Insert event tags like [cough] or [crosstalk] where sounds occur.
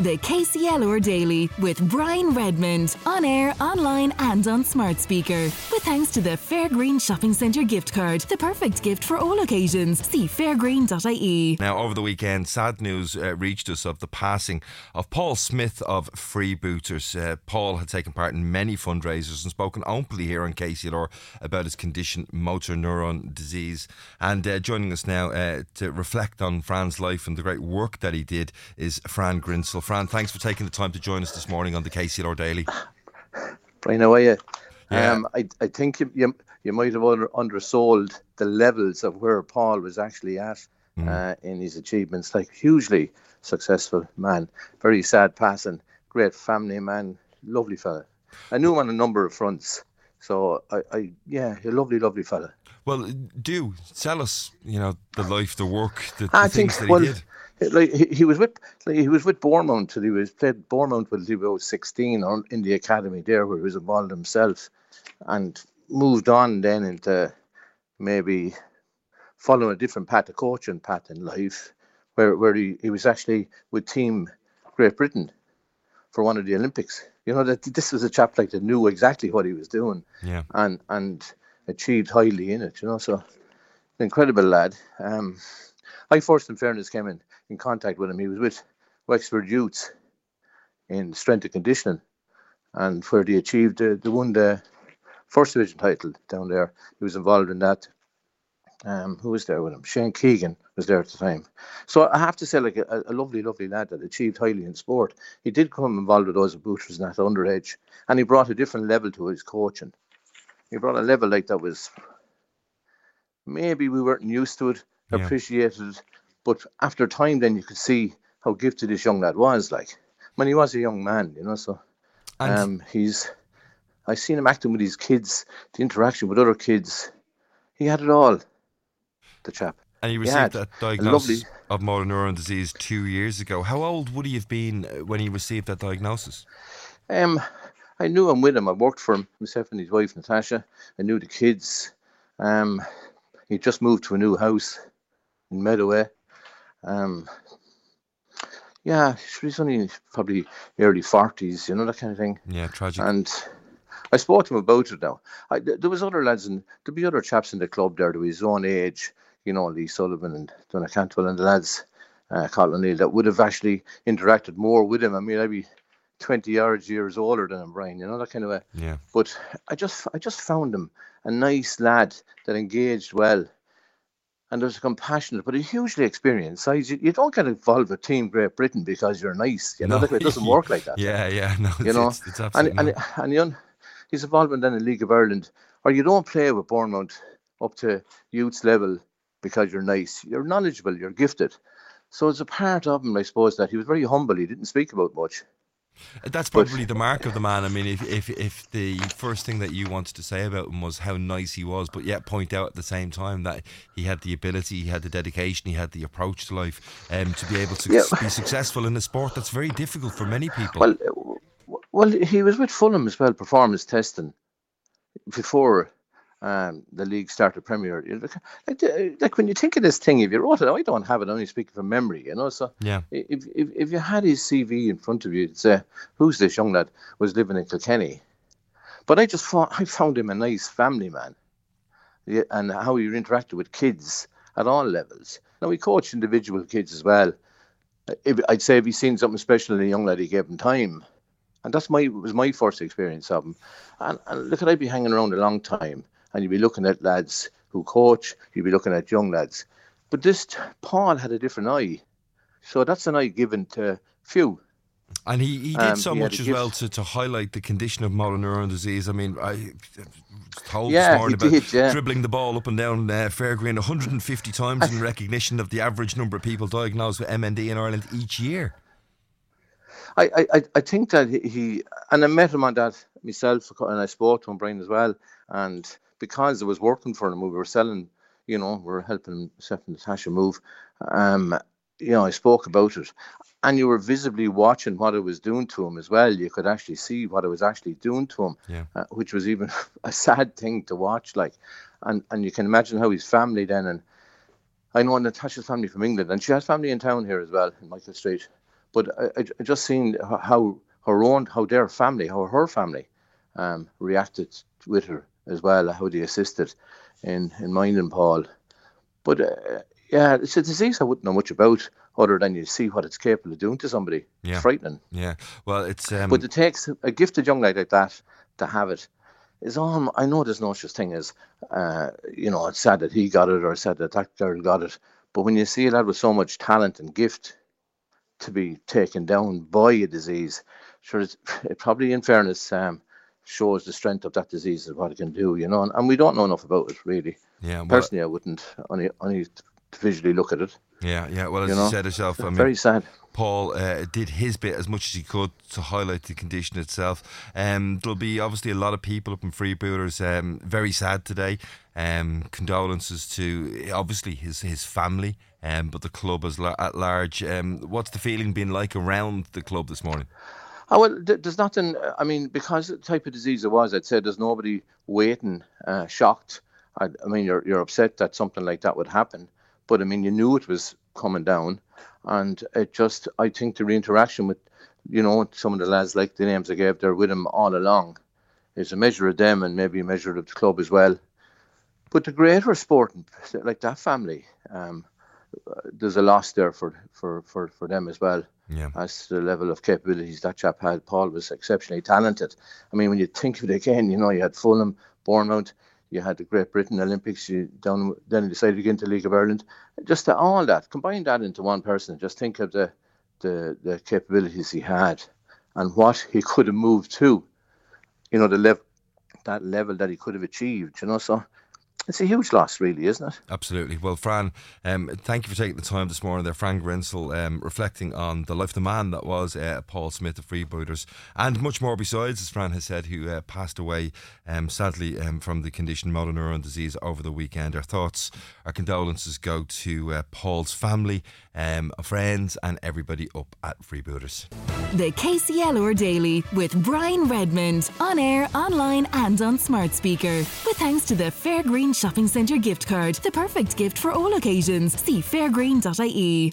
The KCLR Daily with Brian Redmond. On air, online, and on smart speaker. With thanks to the Fairgreen Shopping Centre gift card. The perfect gift for all occasions. See fairgreen.ie. Now, over the weekend, sad news uh, reached us of the passing of Paul Smith of Freebooters. Uh, Paul had taken part in many fundraisers and spoken openly here on KCLR about his condition, motor neuron disease. And uh, joining us now uh, to reflect on Fran's life and the great work that he did is Fran Grincell. Fran, thanks for taking the time to join us this morning on the KCLR Daily. Brian, how are you? Yeah. Um, I, I think you, you, you might have under, undersold the levels of where Paul was actually at mm. uh, in his achievements. Like, hugely successful man, very sad passing, great family man, lovely fella. I knew him on a number of fronts. So I, I yeah, a lovely, lovely fella. Well, do tell us, you know, the life, the work, the, the I things think, that he well, did. like he, he was with like, he was with Bournemouth till he was played Bournemouth until he was sixteen on, in the academy there where he was involved himself, and moved on then into maybe following a different path, a coaching path in life, where where he, he was actually with Team Great Britain for one of the Olympics. You know that this was a chap like that knew exactly what he was doing, yeah, and and achieved highly in it. You know, so incredible lad. Um, I first, in fairness, came in in contact with him. He was with Wexford Youths in strength and conditioning, and where they achieved uh, the won the first division title down there. He was involved in that. Um, who was there with him? Shane Keegan was there at the time. So I have to say, like a, a lovely, lovely lad that achieved highly in sport. He did come involved with those booters and that underage, and he brought a different level to his coaching. He brought a level like that was maybe we weren't used to it, yeah. appreciated but after time, then you could see how gifted this young lad was. Like when he was a young man, you know. So um, he's. I seen him acting with his kids, the interaction with other kids. He had it all. The chap. And he received he that diagnosis of motor neuron disease two years ago. How old would he have been when he received that diagnosis? Um, I knew him with him. I worked for him, myself and his wife Natasha. I knew the kids. Um, he just moved to a new house in Medoway. Um, yeah, he's only probably early forties, you know that kind of thing. Yeah, tragic. And I spoke to him about it now. I, there was other lads and there'd be other chaps in the club there to his own age, you know, Lee Sullivan and Donna Cantwell and the lads, uh, Colin that would have actually interacted more with him. I mean, I'd be 20 yards years older than him, Brian, you know, that kind of way. Yeah. But I just I just found him a nice lad that engaged well and was compassionate but a hugely experienced So You, you, don't get involved with Team Great Britain because you're nice. You know, no. it doesn't work like that. [laughs] yeah, yeah, no, you know, it's, it's and and, and, and his involvement in the League of Ireland, or you don't play with Bournemouth up to youths level because you're nice. You're knowledgeable. You're gifted. So it's a part of him, I suppose, that he was very humble. He didn't speak about much. That's probably the mark of the man. I mean, if, if if the first thing that you wanted to say about him was how nice he was, but yet point out at the same time that he had the ability, he had the dedication, he had the approach to life, um, to be able to yeah. be successful in a sport that's very difficult for many people. Well, well, he was with Fulham as well, performance testing before um, the league started Premier. Like, like, when you think of this thing, if you wrote it, I don't have it. I'm only speaking from memory, you know. So yeah, if if, if you had his CV in front of you, you'd say, "Who's this young lad?" Was living in Kilkenny, but I just thought I found him a nice family man, yeah, and how he interacted with kids at all levels. Now he coached individual kids as well. If, I'd say if he's seen something special in a young lad, he gave him time. And that's my was my first experience of him. And, and look, at I'd be hanging around a long time and you'd be looking at lads who coach, you'd be looking at young lads. But this Paul had a different eye, so that's an eye given to few. And he, he did um, so he much as gift. well to, to highlight the condition of motor neuron disease. I mean, I told yeah, this morning about did, yeah. dribbling the ball up and down uh, Fairgreen 150 times in [laughs] recognition of the average number of people diagnosed with MND in Ireland each year. I, I, I think that he, and I met him on that myself, and I spoke to him, Brian, as well. And because it was working for him, we were selling, you know, we were helping Seth and Natasha move. Um, you know, I spoke about it, and you were visibly watching what it was doing to him as well. You could actually see what it was actually doing to him, yeah. uh, which was even [laughs] a sad thing to watch. Like, and and you can imagine how his family then, and I know Natasha's family from England, and she has family in town here as well in Michael Street. But I, I just seen how her own, how their family, how her family um, reacted with her as well, how they assisted in, in minding Paul. But uh, yeah, it's a disease I wouldn't know much about other than you see what it's capable of doing to somebody. Yeah. It's frightening. Yeah. Well, it's. Um... But it takes a gifted young lad like that to have it. Is on. I know there's no such thing as, uh, you know, it's sad that he got it or sad that that girl got it. But when you see a lad with so much talent and gift to be taken down by a disease, sure, [laughs] it probably, in fairness, um, shows the strength of that disease and what it can do, you know. And, and we don't know enough about it, really. Yeah. Well, Personally, I wouldn't only only visually look at it. Yeah, yeah. Well, as you, know, you said yourself, I mean, very sad. Paul uh, did his bit as much as he could to highlight the condition itself. Um, there'll be obviously a lot of people up in Freebooters um, very sad today. Um, condolences to obviously his his family, um, but the club as la- at large. Um, what's the feeling been like around the club this morning? Oh, well, there's nothing. I mean, because the type of disease it was, I'd say there's nobody waiting, uh, shocked. I, I, mean, you're you're upset that something like that would happen, but I mean, you knew it was coming down, and it just. I think the interaction with, you know, some of the lads like the names I gave, they're with him all along. Is a measure of them and maybe a measure of the club as well. But the greater sporting, like that family, um, there's a loss there for, for, for, for them as well. Yeah. As the level of capabilities that chap had, Paul was exceptionally talented. I mean, when you think of it again, you know, you had Fulham, Bournemouth, you had the Great Britain Olympics, you down, then you decided to get into League of Ireland. Just all that, combine that into one person, just think of the, the, the capabilities he had and what he could have moved to, you know, the level that level that he could have achieved, you know. So it's a huge loss, really, isn't it? Absolutely. Well, Fran, um, thank you for taking the time this morning there. Fran Grincell, um, reflecting on the life of the man that was uh, Paul Smith of Freebooters and much more besides, as Fran has said, who uh, passed away um, sadly um, from the condition motor neuron disease over the weekend. Our thoughts, our condolences go to uh, Paul's family, um, friends, and everybody up at Freebooters. The KCLR Daily with Brian Redmond on air, online, and on smart speaker. With thanks to the Fairgreen Shopping Centre gift card, the perfect gift for all occasions. See fairgreen.ie.